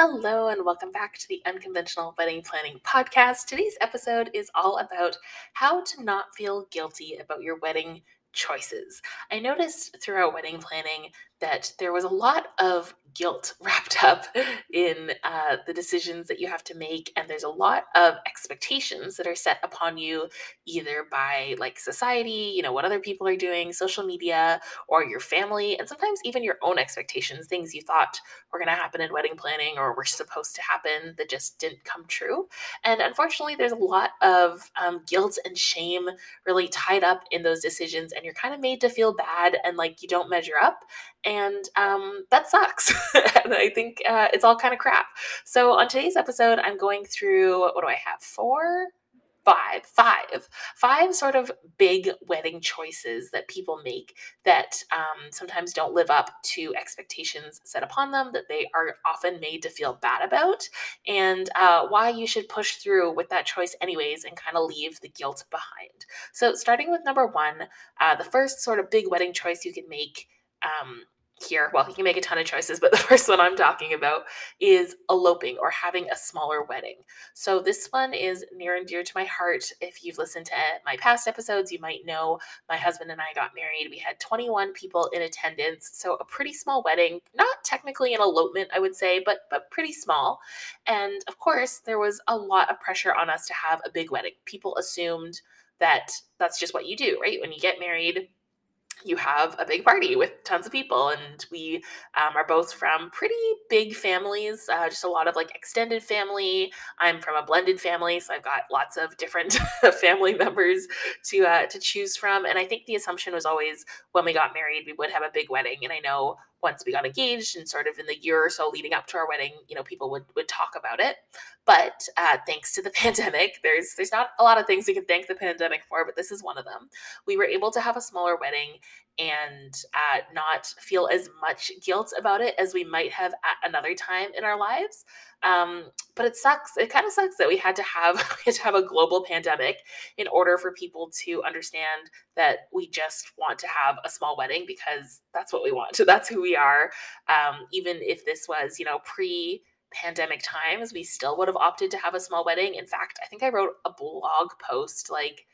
Hello, and welcome back to the Unconventional Wedding Planning Podcast. Today's episode is all about how to not feel guilty about your wedding choices. I noticed throughout wedding planning that there was a lot of guilt wrapped up in uh, the decisions that you have to make and there's a lot of expectations that are set upon you either by like society you know what other people are doing social media or your family and sometimes even your own expectations things you thought were going to happen in wedding planning or were supposed to happen that just didn't come true. And unfortunately there's a lot of um, guilt and shame really tied up in those decisions and you're kind of made to feel bad and like you don't measure up and um, that sucks. and I think uh, it's all kind of crap. So on today's episode, I'm going through what do I have? Four, five, five, five sort of big wedding choices that people make that um, sometimes don't live up to expectations set upon them, that they are often made to feel bad about, and uh, why you should push through with that choice anyways and kind of leave the guilt behind. So, starting with number one, uh, the first sort of big wedding choice you can make. Um, here, well, you can make a ton of choices, but the first one I'm talking about is eloping or having a smaller wedding. So, this one is near and dear to my heart. If you've listened to my past episodes, you might know my husband and I got married. We had 21 people in attendance, so a pretty small wedding. Not technically an elopement, I would say, but but pretty small. And of course, there was a lot of pressure on us to have a big wedding. People assumed that that's just what you do, right? When you get married, you have a big party with tons of people and we um, are both from pretty big families uh, just a lot of like extended family. I'm from a blended family so i've got lots of different family members to uh, to choose from and i think the assumption was always when we got married we would have a big wedding and i know once we got engaged and sort of in the year or so leading up to our wedding, you know, people would would talk about it. But uh, thanks to the pandemic, there's there's not a lot of things we can thank the pandemic for, but this is one of them. We were able to have a smaller wedding and uh, not feel as much guilt about it as we might have at another time in our lives. Um, but it sucks. It kind of sucks that we had to have we had to have a global pandemic in order for people to understand that we just want to have a small wedding because that's what we want. So that's who we are. Um, even if this was, you know, pre pandemic times, we still would have opted to have a small wedding. In fact, I think I wrote a blog post like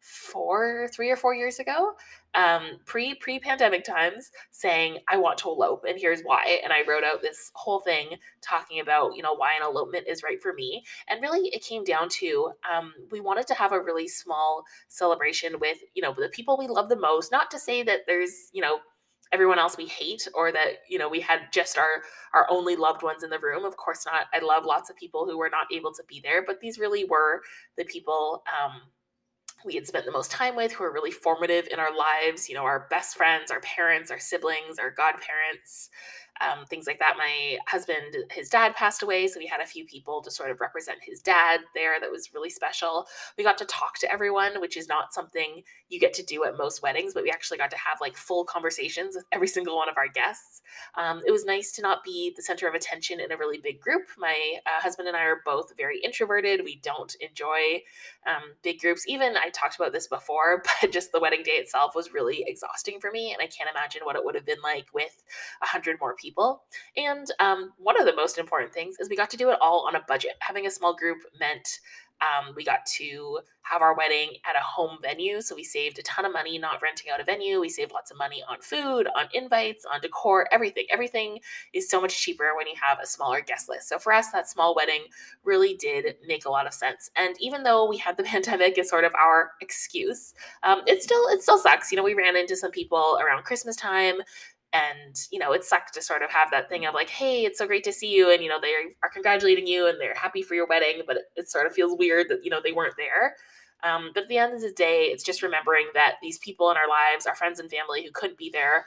four, three or four years ago, um, pre pre pandemic times, saying I want to elope and here's why. And I wrote out this whole thing talking about you know why an elopement is right for me. And really, it came down to um, we wanted to have a really small celebration with you know the people we love the most. Not to say that there's you know everyone else we hate or that you know we had just our our only loved ones in the room of course not i love lots of people who were not able to be there but these really were the people um, we had spent the most time with who were really formative in our lives you know our best friends our parents our siblings our godparents um, things like that. My husband, his dad passed away, so we had a few people to sort of represent his dad there that was really special. We got to talk to everyone, which is not something you get to do at most weddings, but we actually got to have like full conversations with every single one of our guests. Um, it was nice to not be the center of attention in a really big group. My uh, husband and I are both very introverted. We don't enjoy um, big groups. Even I talked about this before, but just the wedding day itself was really exhausting for me, and I can't imagine what it would have been like with a hundred more people people. And um, one of the most important things is we got to do it all on a budget. Having a small group meant um, we got to have our wedding at a home venue. So we saved a ton of money not renting out a venue. We saved lots of money on food, on invites, on decor, everything. Everything is so much cheaper when you have a smaller guest list. So for us, that small wedding really did make a lot of sense. And even though we had the pandemic as sort of our excuse, um, it still it still sucks. You know, we ran into some people around Christmas time and you know it sucked to sort of have that thing of like hey it's so great to see you and you know they are congratulating you and they're happy for your wedding but it, it sort of feels weird that you know they weren't there. Um, but at the end of the day it's just remembering that these people in our lives our friends and family who couldn't be there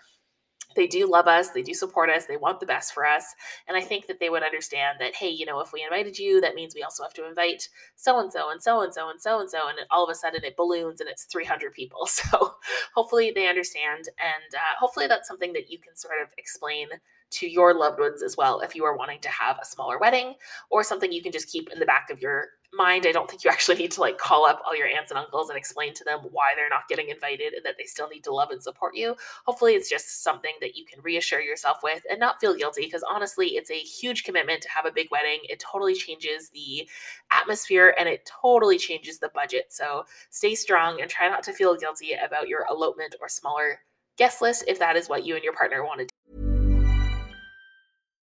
they do love us, they do support us, they want the best for us. And I think that they would understand that, hey, you know, if we invited you, that means we also have to invite so and so and so and so and so and so. And all of a sudden it balloons and it's 300 people. So hopefully they understand. And uh, hopefully that's something that you can sort of explain to your loved ones as well if you are wanting to have a smaller wedding or something you can just keep in the back of your mind, I don't think you actually need to like call up all your aunts and uncles and explain to them why they're not getting invited and that they still need to love and support you. Hopefully, it's just something that you can reassure yourself with and not feel guilty because honestly, it's a huge commitment to have a big wedding. It totally changes the atmosphere and it totally changes the budget. So stay strong and try not to feel guilty about your elopement or smaller guest list if that is what you and your partner want to do.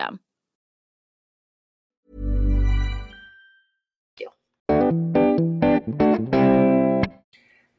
system.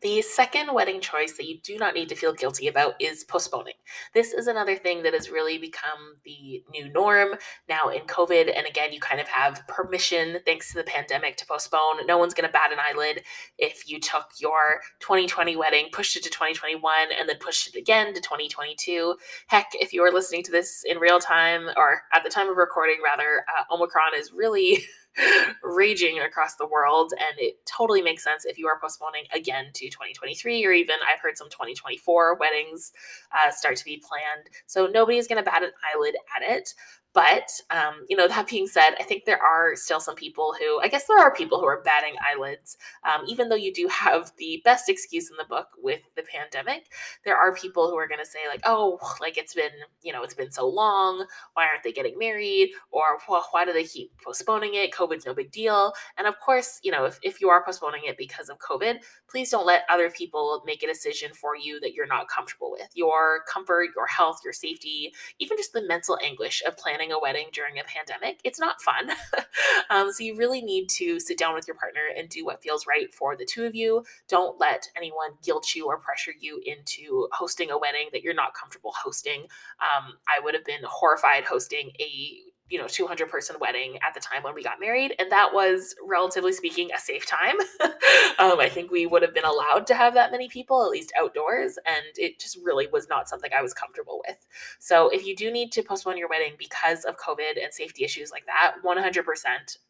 The second wedding choice that you do not need to feel guilty about is postponing. This is another thing that has really become the new norm now in COVID. And again, you kind of have permission, thanks to the pandemic, to postpone. No one's going to bat an eyelid if you took your 2020 wedding, pushed it to 2021, and then pushed it again to 2022. Heck, if you are listening to this in real time or at the time of recording, rather, uh, Omicron is really. raging across the world. And it totally makes sense if you are postponing again to 2023, or even I've heard some 2024 weddings uh, start to be planned. So nobody is going to bat an eyelid at it. But, um, you know, that being said, I think there are still some people who, I guess there are people who are batting eyelids. Um, even though you do have the best excuse in the book with the pandemic, there are people who are going to say, like, oh, like it's been, you know, it's been so long. Why aren't they getting married? Or, well, why do they keep postponing it? COVID's no big deal. And of course, you know, if, if you are postponing it because of COVID, please don't let other people make a decision for you that you're not comfortable with. Your comfort, your health, your safety, even just the mental anguish of planning a wedding during a pandemic, it's not fun. um, so you really need to sit down with your partner and do what feels right for the two of you. Don't let anyone guilt you or pressure you into hosting a wedding that you're not comfortable hosting. Um, I would have been horrified hosting a you know 200 person wedding at the time when we got married and that was relatively speaking a safe time. Um, i think we would have been allowed to have that many people at least outdoors and it just really was not something i was comfortable with. So if you do need to postpone your wedding because of covid and safety issues like that 100%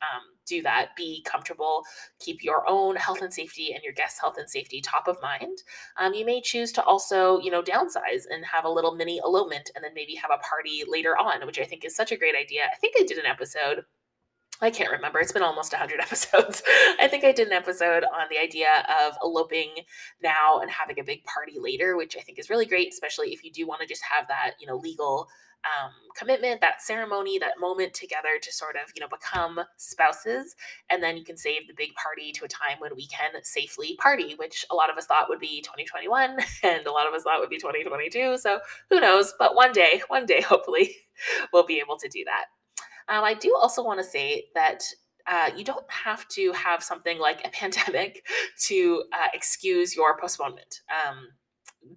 um, do that. Be comfortable. Keep your own health and safety and your guests health and safety top of mind. Um, you may choose to also you know downsize and have a little mini elopement and then maybe have a party later on which i think is such a great idea I think I did an episode. I can't remember. It's been almost 100 episodes. I think I did an episode on the idea of eloping now and having a big party later, which I think is really great, especially if you do want to just have that, you know, legal um, commitment, that ceremony, that moment together to sort of, you know, become spouses. And then you can save the big party to a time when we can safely party, which a lot of us thought would be 2021 and a lot of us thought would be 2022. So who knows? But one day, one day, hopefully, we'll be able to do that. Um, I do also want to say that uh, you don't have to have something like a pandemic to uh, excuse your postponement. Um,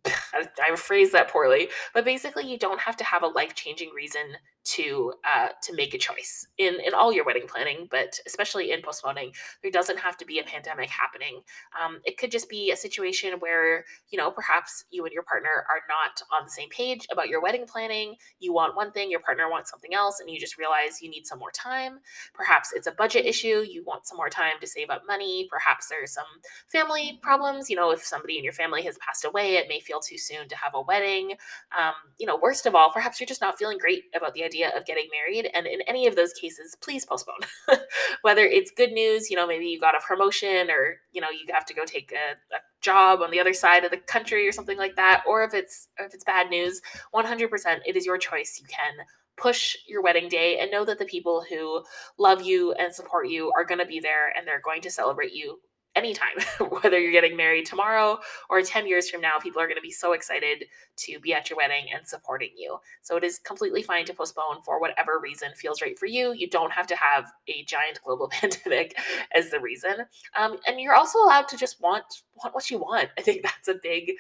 I phrased that poorly, but basically, you don't have to have a life changing reason to uh, to make a choice in in all your wedding planning, but especially in postponing. There doesn't have to be a pandemic happening. Um, it could just be a situation where you know perhaps you and your partner are not on the same page about your wedding planning. You want one thing, your partner wants something else, and you just realize you need some more time. Perhaps it's a budget issue. You want some more time to save up money. Perhaps there's some family problems. You know, if somebody in your family has passed away, it may feel too soon to have a wedding. Um, you know, worst of all, perhaps you're just not feeling great about the idea idea of getting married. And in any of those cases, please postpone. Whether it's good news, you know, maybe you got a promotion or, you know, you have to go take a, a job on the other side of the country or something like that, or if it's if it's bad news, 100% it is your choice. You can push your wedding day and know that the people who love you and support you are going to be there and they're going to celebrate you anytime, whether you're getting married tomorrow or 10 years from now, people are going to be so excited to be at your wedding and supporting you. So it is completely fine to postpone for whatever reason feels right for you. You don't have to have a giant global pandemic as the reason. Um, and you're also allowed to just want want what you want. I think that's a big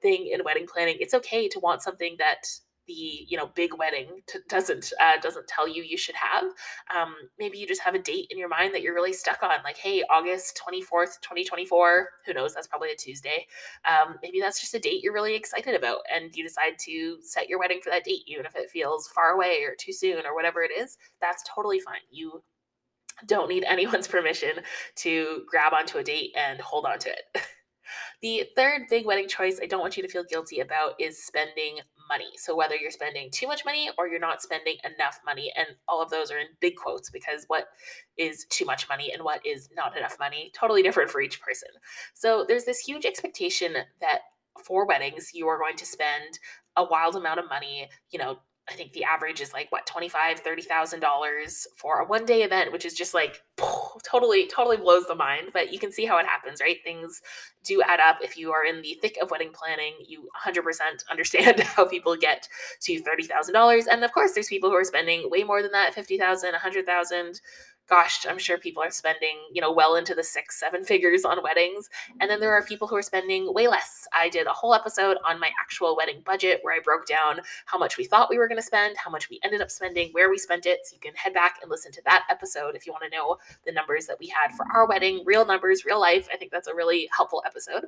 thing in wedding planning. It's okay to want something that the you know big wedding t- doesn't uh, doesn't tell you you should have um, maybe you just have a date in your mind that you're really stuck on like hey august 24th 2024 who knows that's probably a tuesday um, maybe that's just a date you're really excited about and you decide to set your wedding for that date even if it feels far away or too soon or whatever it is that's totally fine. You don't need anyone's permission to grab onto a date and hold on to it The third big wedding choice I don't want you to feel guilty about is spending money. So, whether you're spending too much money or you're not spending enough money, and all of those are in big quotes because what is too much money and what is not enough money, totally different for each person. So, there's this huge expectation that for weddings, you are going to spend a wild amount of money, you know, I think the average is like what twenty five, thirty thousand dollars for a one day event, which is just like totally, totally blows the mind. But you can see how it happens, right? Things do add up. If you are in the thick of wedding planning, you 100% understand how people get to thirty thousand dollars. And of course, there's people who are spending way more than that, fifty thousand, a hundred thousand gosh, I'm sure people are spending, you know, well into the six, seven figures on weddings. And then there are people who are spending way less. I did a whole episode on my actual wedding budget where I broke down how much we thought we were going to spend, how much we ended up spending, where we spent it. So you can head back and listen to that episode if you want to know the numbers that we had for our wedding, real numbers, real life. I think that's a really helpful episode.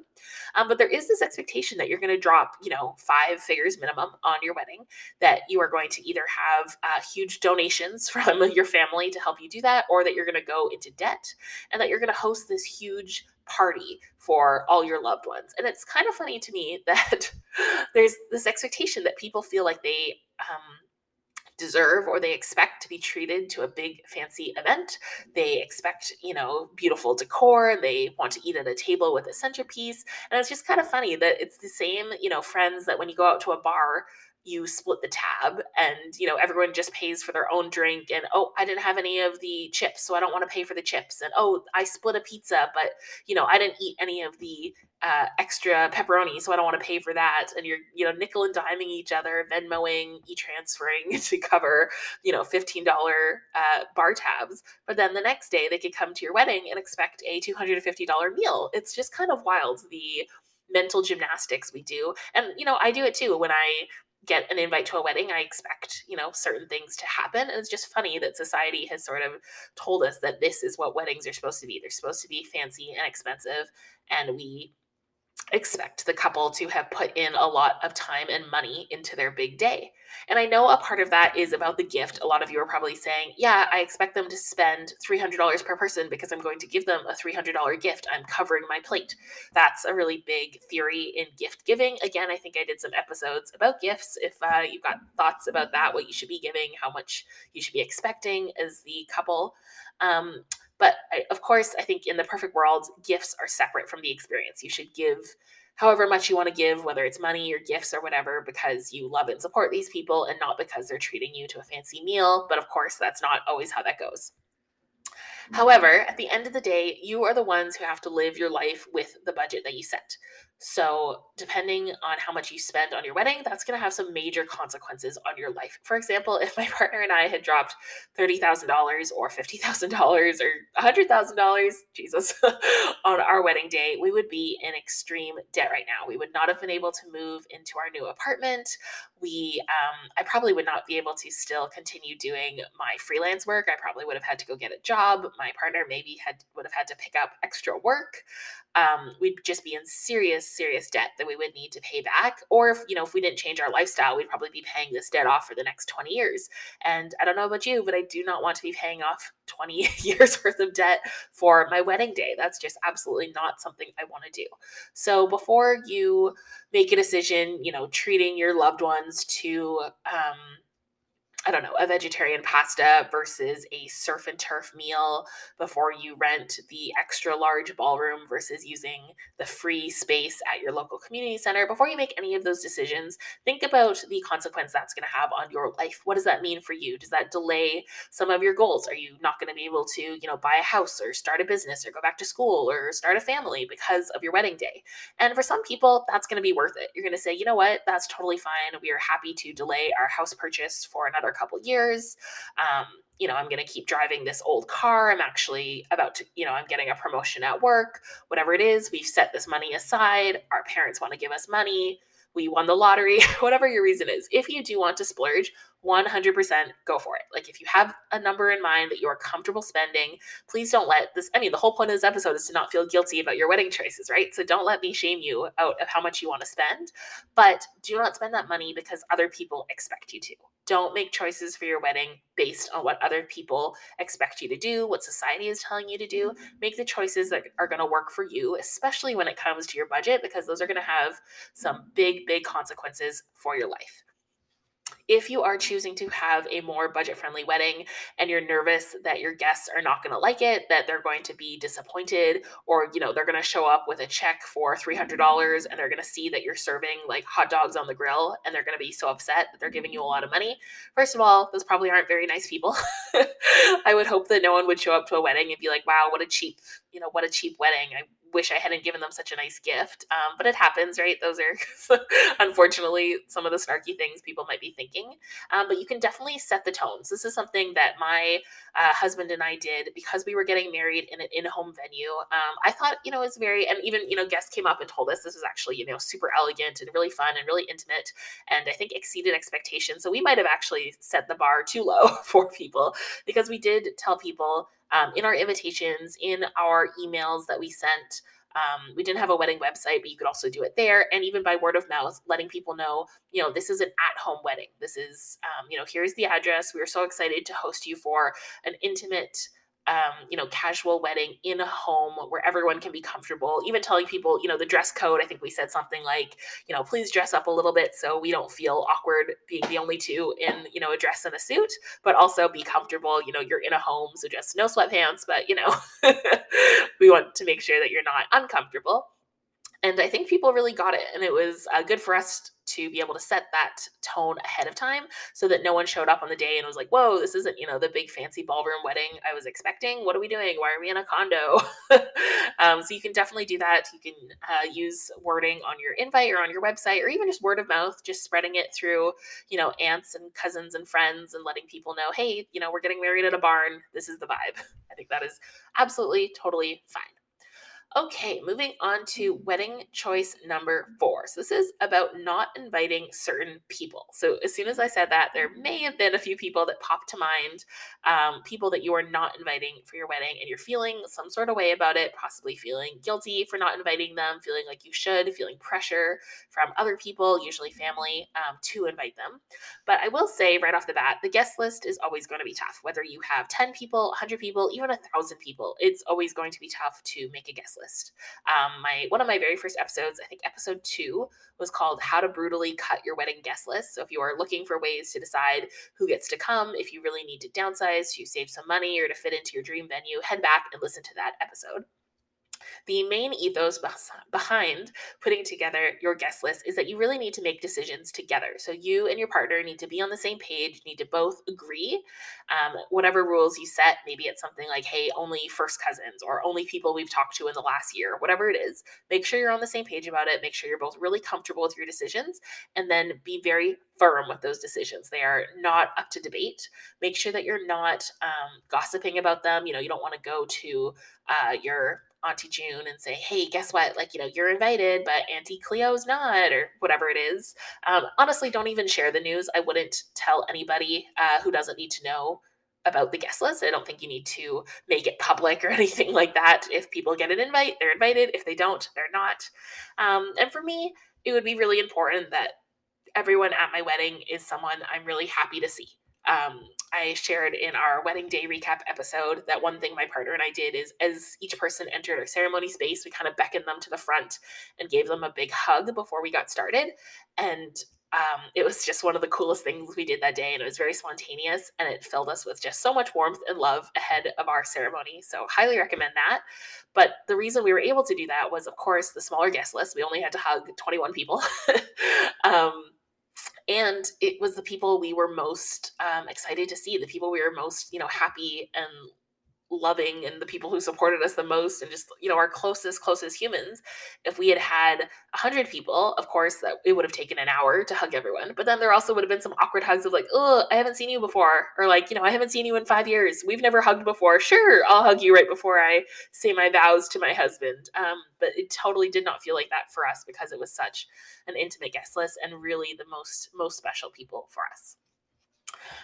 Um, but there is this expectation that you're going to drop, you know, five figures minimum on your wedding, that you are going to either have uh, huge donations from your family to help you do that or that you're going to go into debt and that you're going to host this huge party for all your loved ones. And it's kind of funny to me that there's this expectation that people feel like they um, deserve or they expect to be treated to a big fancy event. They expect, you know, beautiful decor. They want to eat at a table with a centerpiece. And it's just kind of funny that it's the same, you know, friends that when you go out to a bar, you split the tab and you know everyone just pays for their own drink and oh i didn't have any of the chips so i don't want to pay for the chips. And oh i split a pizza but you know i didn't eat any of the uh, extra pepperoni so i don't want to pay for that. And you're you know nickel and diming each other venmoing e-transferring to cover you know $15 uh, bar tabs. But then the next day they could come to your wedding and expect a $250 meal. It's just kind of wild the mental gymnastics we do. And you know i do it too when i get an invite to a wedding, I expect, you know, certain things to happen. And it's just funny that society has sort of told us that this is what weddings are supposed to be. They're supposed to be fancy and expensive. And we expect the couple to have put in a lot of time and money into their big day. And I know a part of that is about the gift. A lot of you are probably saying, yeah, I expect them to spend $300 per person because I'm going to give them a $300 gift. I'm covering my plate. That's a really big theory in gift giving. Again, I think I did some episodes about gifts. If uh, you've got thoughts about that, what you should be giving, how much you should be expecting as the couple. Um, but I, of course, I think in the perfect world, gifts are separate from the experience. You should give however much you want to give, whether it's money or gifts or whatever, because you love and support these people and not because they're treating you to a fancy meal. But of course, that's not always how that goes. However, at the end of the day, you are the ones who have to live your life with the budget that you set. So, depending on how much you spend on your wedding, that's going to have some major consequences on your life. For example, if my partner and I had dropped $30,000 or $50,000 or $100,000, Jesus, on our wedding day, we would be in extreme debt right now. We would not have been able to move into our new apartment. We, um, I probably would not be able to still continue doing my freelance work. I probably would have had to go get a job. My partner maybe had would have had to pick up extra work um, we'd just be in serious, serious debt that we would need to pay back. Or if, you know, if we didn't change our lifestyle, we'd probably be paying this debt off for the next 20 years. And I don't know about you, but I do not want to be paying off 20 years worth of debt for my wedding day. That's just absolutely not something I want to do. So before you make a decision, you know, treating your loved ones to, um, I don't know, a vegetarian pasta versus a surf and turf meal before you rent the extra large ballroom versus using the free space at your local community center. Before you make any of those decisions, think about the consequence that's going to have on your life. What does that mean for you? Does that delay some of your goals? Are you not going to be able to, you know, buy a house or start a business or go back to school or start a family because of your wedding day? And for some people, that's going to be worth it. You're going to say, you know what, that's totally fine. We are happy to delay our house purchase for another couple years. Um, you know, I'm going to keep driving this old car. I'm actually about to, you know, I'm getting a promotion at work, whatever it is. We've set this money aside. Our parents want to give us money. We won the lottery, whatever your reason is. If you do want to splurge, 100% go for it. Like if you have a number in mind that you're comfortable spending, please don't let this I mean the whole point of this episode is to not feel guilty about your wedding choices, right? So don't let me shame you out of how much you want to spend, but do not spend that money because other people expect you to. Don't make choices for your wedding based on what other people expect you to do, what society is telling you to do. Mm-hmm. Make the choices that are going to work for you, especially when it comes to your budget because those are going to have some big big consequences for your life if you are choosing to have a more budget friendly wedding and you're nervous that your guests are not going to like it, that they're going to be disappointed, or you know, they're going to show up with a check for $300 and they're going to see that you're serving like hot dogs on the grill and they're going to be so upset that they're giving you a lot of money. First of all, those probably aren't very nice people. I would hope that no one would show up to a wedding and be like, wow, what a cheap, you know, what a cheap wedding. I wish I hadn't given them such a nice gift. Um, but it happens, right? Those are unfortunately some of the snarky things people might be thinking. Um, but you can definitely set the tones. This is something that my uh, husband and I did because we were getting married in an in-home venue. Um, I thought, you know, it was very, and even you know, guests came up and told us this was actually you know super elegant and really fun and really intimate, and I think exceeded expectations. So we might have actually set the bar too low for people because we did tell people um, in our invitations, in our emails that we sent. Um, we didn't have a wedding website, but you could also do it there. And even by word of mouth, letting people know, you know, this is an at home wedding. This is, um, you know, here's the address. We are so excited to host you for an intimate, um, you know, casual wedding in a home where everyone can be comfortable. Even telling people, you know, the dress code. I think we said something like, you know, please dress up a little bit so we don't feel awkward being the only two in, you know, a dress and a suit, but also be comfortable. You know, you're in a home, so just no sweatpants, but you know, we want to make sure that you're not uncomfortable. And I think people really got it, and it was uh, good for us to be able to set that tone ahead of time so that no one showed up on the day and was like, whoa, this isn't, you know, the big fancy ballroom wedding I was expecting. What are we doing? Why are we in a condo? um, so you can definitely do that. You can uh, use wording on your invite or on your website or even just word of mouth, just spreading it through, you know, aunts and cousins and friends and letting people know, hey, you know, we're getting married at a barn. This is the vibe. I think that is absolutely, totally fine. Okay, moving on to wedding choice number four. So, this is about not inviting certain people. So, as soon as I said that, there may have been a few people that popped to mind, um, people that you are not inviting for your wedding, and you're feeling some sort of way about it, possibly feeling guilty for not inviting them, feeling like you should, feeling pressure from other people, usually family, um, to invite them. But I will say right off the bat, the guest list is always going to be tough. Whether you have 10 people, 100 people, even a 1,000 people, it's always going to be tough to make a guest list list. Um, my one of my very first episodes, I think episode two, was called "How to Brutally Cut Your Wedding Guest List." So if you are looking for ways to decide who gets to come, if you really need to downsize to save some money or to fit into your dream venue, head back and listen to that episode. The main ethos behind putting together your guest list is that you really need to make decisions together. So you and your partner need to be on the same page, need to both agree. Um, whatever rules you set, maybe it's something like, hey, only first cousins or only people we've talked to in the last year, whatever it is. Make sure you're on the same page about it. Make sure you're both really comfortable with your decisions and then be very firm with those decisions. They are not up to debate. Make sure that you're not um, gossiping about them. You know, you don't want to go to uh, your Auntie June and say, hey, guess what? Like, you know, you're invited, but Auntie Cleo's not, or whatever it is. Um, honestly, don't even share the news. I wouldn't tell anybody uh, who doesn't need to know about the guest list. I don't think you need to make it public or anything like that. If people get an invite, they're invited. If they don't, they're not. Um, and for me, it would be really important that everyone at my wedding is someone I'm really happy to see um, I shared in our wedding day recap episode that one thing my partner and I did is as each person entered our ceremony space, we kind of beckoned them to the front and gave them a big hug before we got started. And um, it was just one of the coolest things we did that day. And it was very spontaneous and it filled us with just so much warmth and love ahead of our ceremony. So, highly recommend that. But the reason we were able to do that was, of course, the smaller guest list. We only had to hug 21 people. um, and it was the people we were most um, excited to see the people we were most you know happy and loving and the people who supported us the most and just you know our closest closest humans if we had had 100 people of course that it would have taken an hour to hug everyone but then there also would have been some awkward hugs of like oh i haven't seen you before or like you know i haven't seen you in five years. We've never hugged before. Sure i'll hug you right before i say my vows to my husband. Um, but it totally did not feel like that for us because it was such an intimate guest list and really the most most special people for us.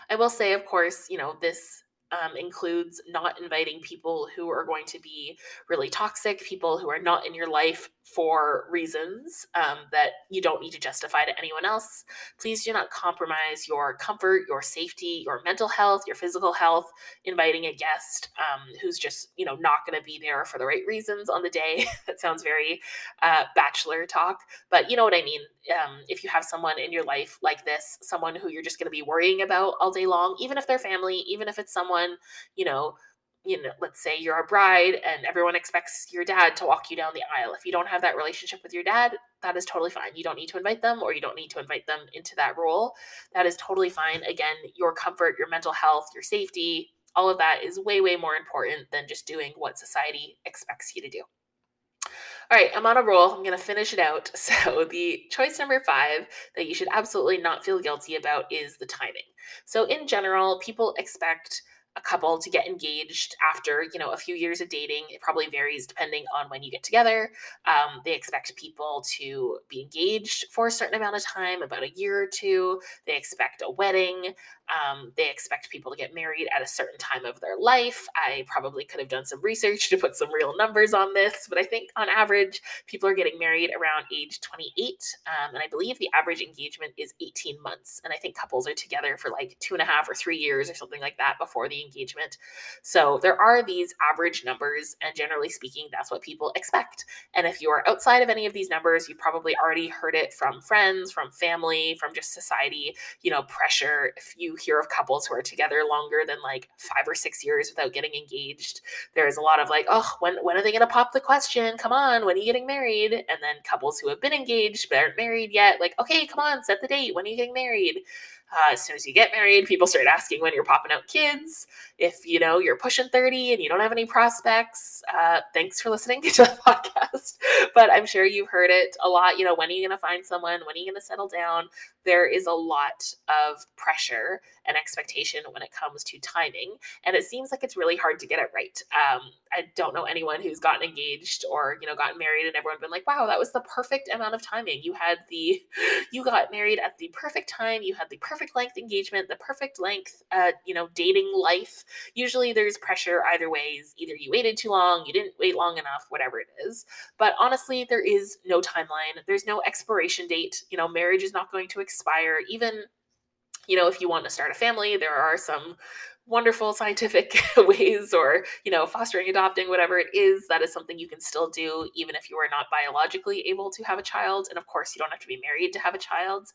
I will say, of course, you know, this um, includes not inviting people who are going to be really toxic, people who are not in your life for reasons um, that you don't need to justify to anyone else. Please do not compromise your comfort, your safety, your mental health, your physical health, inviting a guest um, who's just, you know, not going to be there for the right reasons on the day. that sounds very uh, bachelor talk, but you know what I mean. Um, if you have someone in your life like this, someone who you're just going to be worrying about all day long, even if they're family, even if it's someone, you know, you know, let's say you're a bride and everyone expects your dad to walk you down the aisle. If you don't have that relationship with your dad, that is totally fine. You don't need to invite them or you don't need to invite them into that role. That is totally fine. Again, your comfort, your mental health, your safety, all of that is way, way more important than just doing what society expects you to do. All right, I'm on a roll. I'm going to finish it out. So, the choice number five that you should absolutely not feel guilty about is the timing. So, in general, people expect a couple to get engaged after you know a few years of dating. It probably varies depending on when you get together. Um, they expect people to be engaged for a certain amount of time about a year or two. They expect a wedding Um, they expect people to get married at a certain time of their life. I probably could have done some research to put some real numbers on this, but I think on average, people are getting married around age 28. Um, and I believe the average engagement is 18 months. And I think couples are together for like two and a half or three years or something like that before the engagement. So there are these average numbers. And generally speaking, that's what people expect. And if you are outside of any of these numbers, you've probably already heard it from friends, from family, from just society, you know, pressure. If you hear of couples who are together longer than like five or six years without getting engaged, there's a lot of like, oh, when, when are they going to pop the question? Come on, when are you getting married? And then couples who have been engaged but aren't married yet, like, okay, come on, set the date. When are you getting married? Uh, as soon as you get married, people start asking when you're popping out kids. If you know you're pushing 30 and you don't have any prospects, uh, thanks for listening to the podcast. But I'm sure you've heard it a lot. You know, when are you going to find someone? When are you going to settle down? There is a lot of pressure and expectation when it comes to timing. And it seems like it's really hard to get it right. Um, I don't know anyone who's gotten engaged or, you know, gotten married and everyone's been like, wow, that was the perfect amount of timing. You had the, you got married at the perfect time. You had the perfect length engagement, the perfect length, uh, you know, dating life. Usually there's pressure either ways. Either you waited too long, you didn't wait long enough, whatever it is. But honestly, there is no timeline. There's no expiration date. You know, marriage is not going to expire. Even you know, if you want to start a family, there are some wonderful scientific ways or you know fostering adopting whatever it is that is something you can still do even if you are not biologically able to have a child. And of course you don't have to be married to have a child.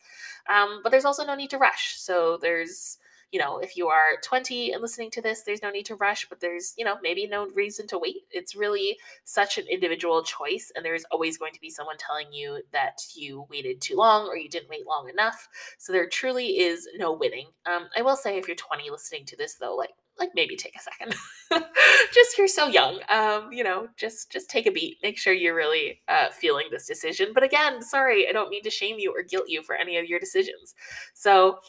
Um, but there's also no need to rush. So there's you know, if you are 20 and listening to this, there's no need to rush, but there's, you know, maybe no reason to wait. It's really such an individual choice. And there's always going to be someone telling you that you waited too long or you didn't wait long enough. So there truly is no winning. Um, I will say, if you're 20 listening to this, though, like, like maybe take a second just you're so young um you know just just take a beat make sure you're really uh feeling this decision but again sorry i don't mean to shame you or guilt you for any of your decisions so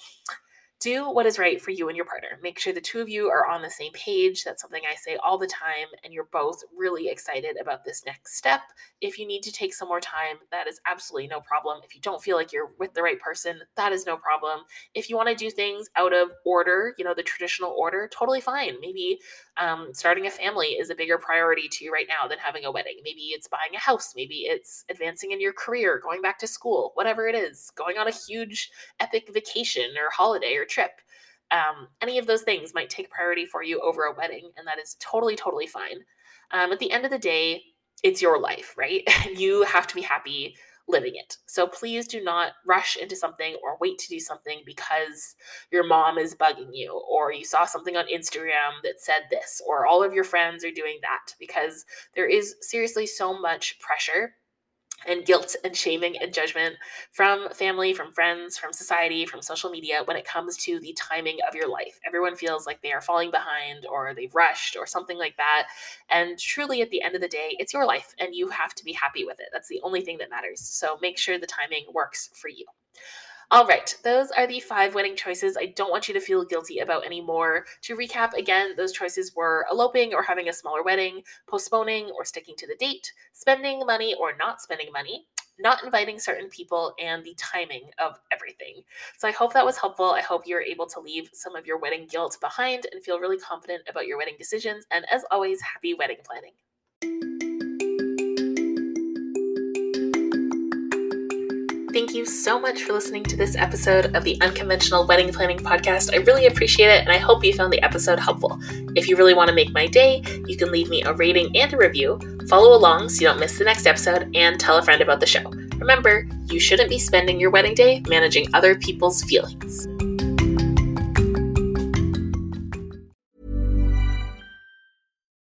do what is right for you and your partner. Make sure the two of you are on the same page. That's something I say all the time, and you're both really excited about this next step. If you need to take some more time, that is absolutely no problem. If you don't feel like you're with the right person, that is no problem. If you want to do things out of order, you know, the traditional order, totally fine. Maybe um, starting a family is a bigger priority to you right now than having a wedding. Maybe it's buying a house. Maybe it's advancing in your career, going back to school, whatever it is, going on a huge epic vacation or holiday or trip. Um, any of those things might take priority for you over a wedding, and that is totally, totally fine. Um, at the end of the day, it's your life, right? you have to be happy living it. So please do not rush into something or wait to do something because your mom is bugging you or you saw something on Instagram that said this or all of your friends are doing that because there is seriously so much pressure and guilt and shaming and judgment from family, from friends, from society, from social media when it comes to the timing of your life. Everyone feels like they are falling behind or they've rushed or something like that. And truly, at the end of the day, it's your life and you have to be happy with it. That's the only thing that matters. So make sure the timing works for you. All right, those are the five wedding choices I don't want you to feel guilty about anymore. To recap again, those choices were eloping or having a smaller wedding, postponing or sticking to the date, spending money or not spending money, not inviting certain people, and the timing of everything. So I hope that was helpful. I hope you're able to leave some of your wedding guilt behind and feel really confident about your wedding decisions. And as always, happy wedding planning. Thank you so much for listening to this episode of the Unconventional Wedding Planning Podcast. I really appreciate it, and I hope you found the episode helpful. If you really want to make my day, you can leave me a rating and a review, follow along so you don't miss the next episode, and tell a friend about the show. Remember, you shouldn't be spending your wedding day managing other people's feelings.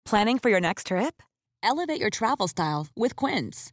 Planning for your next trip? Elevate your travel style with Quince.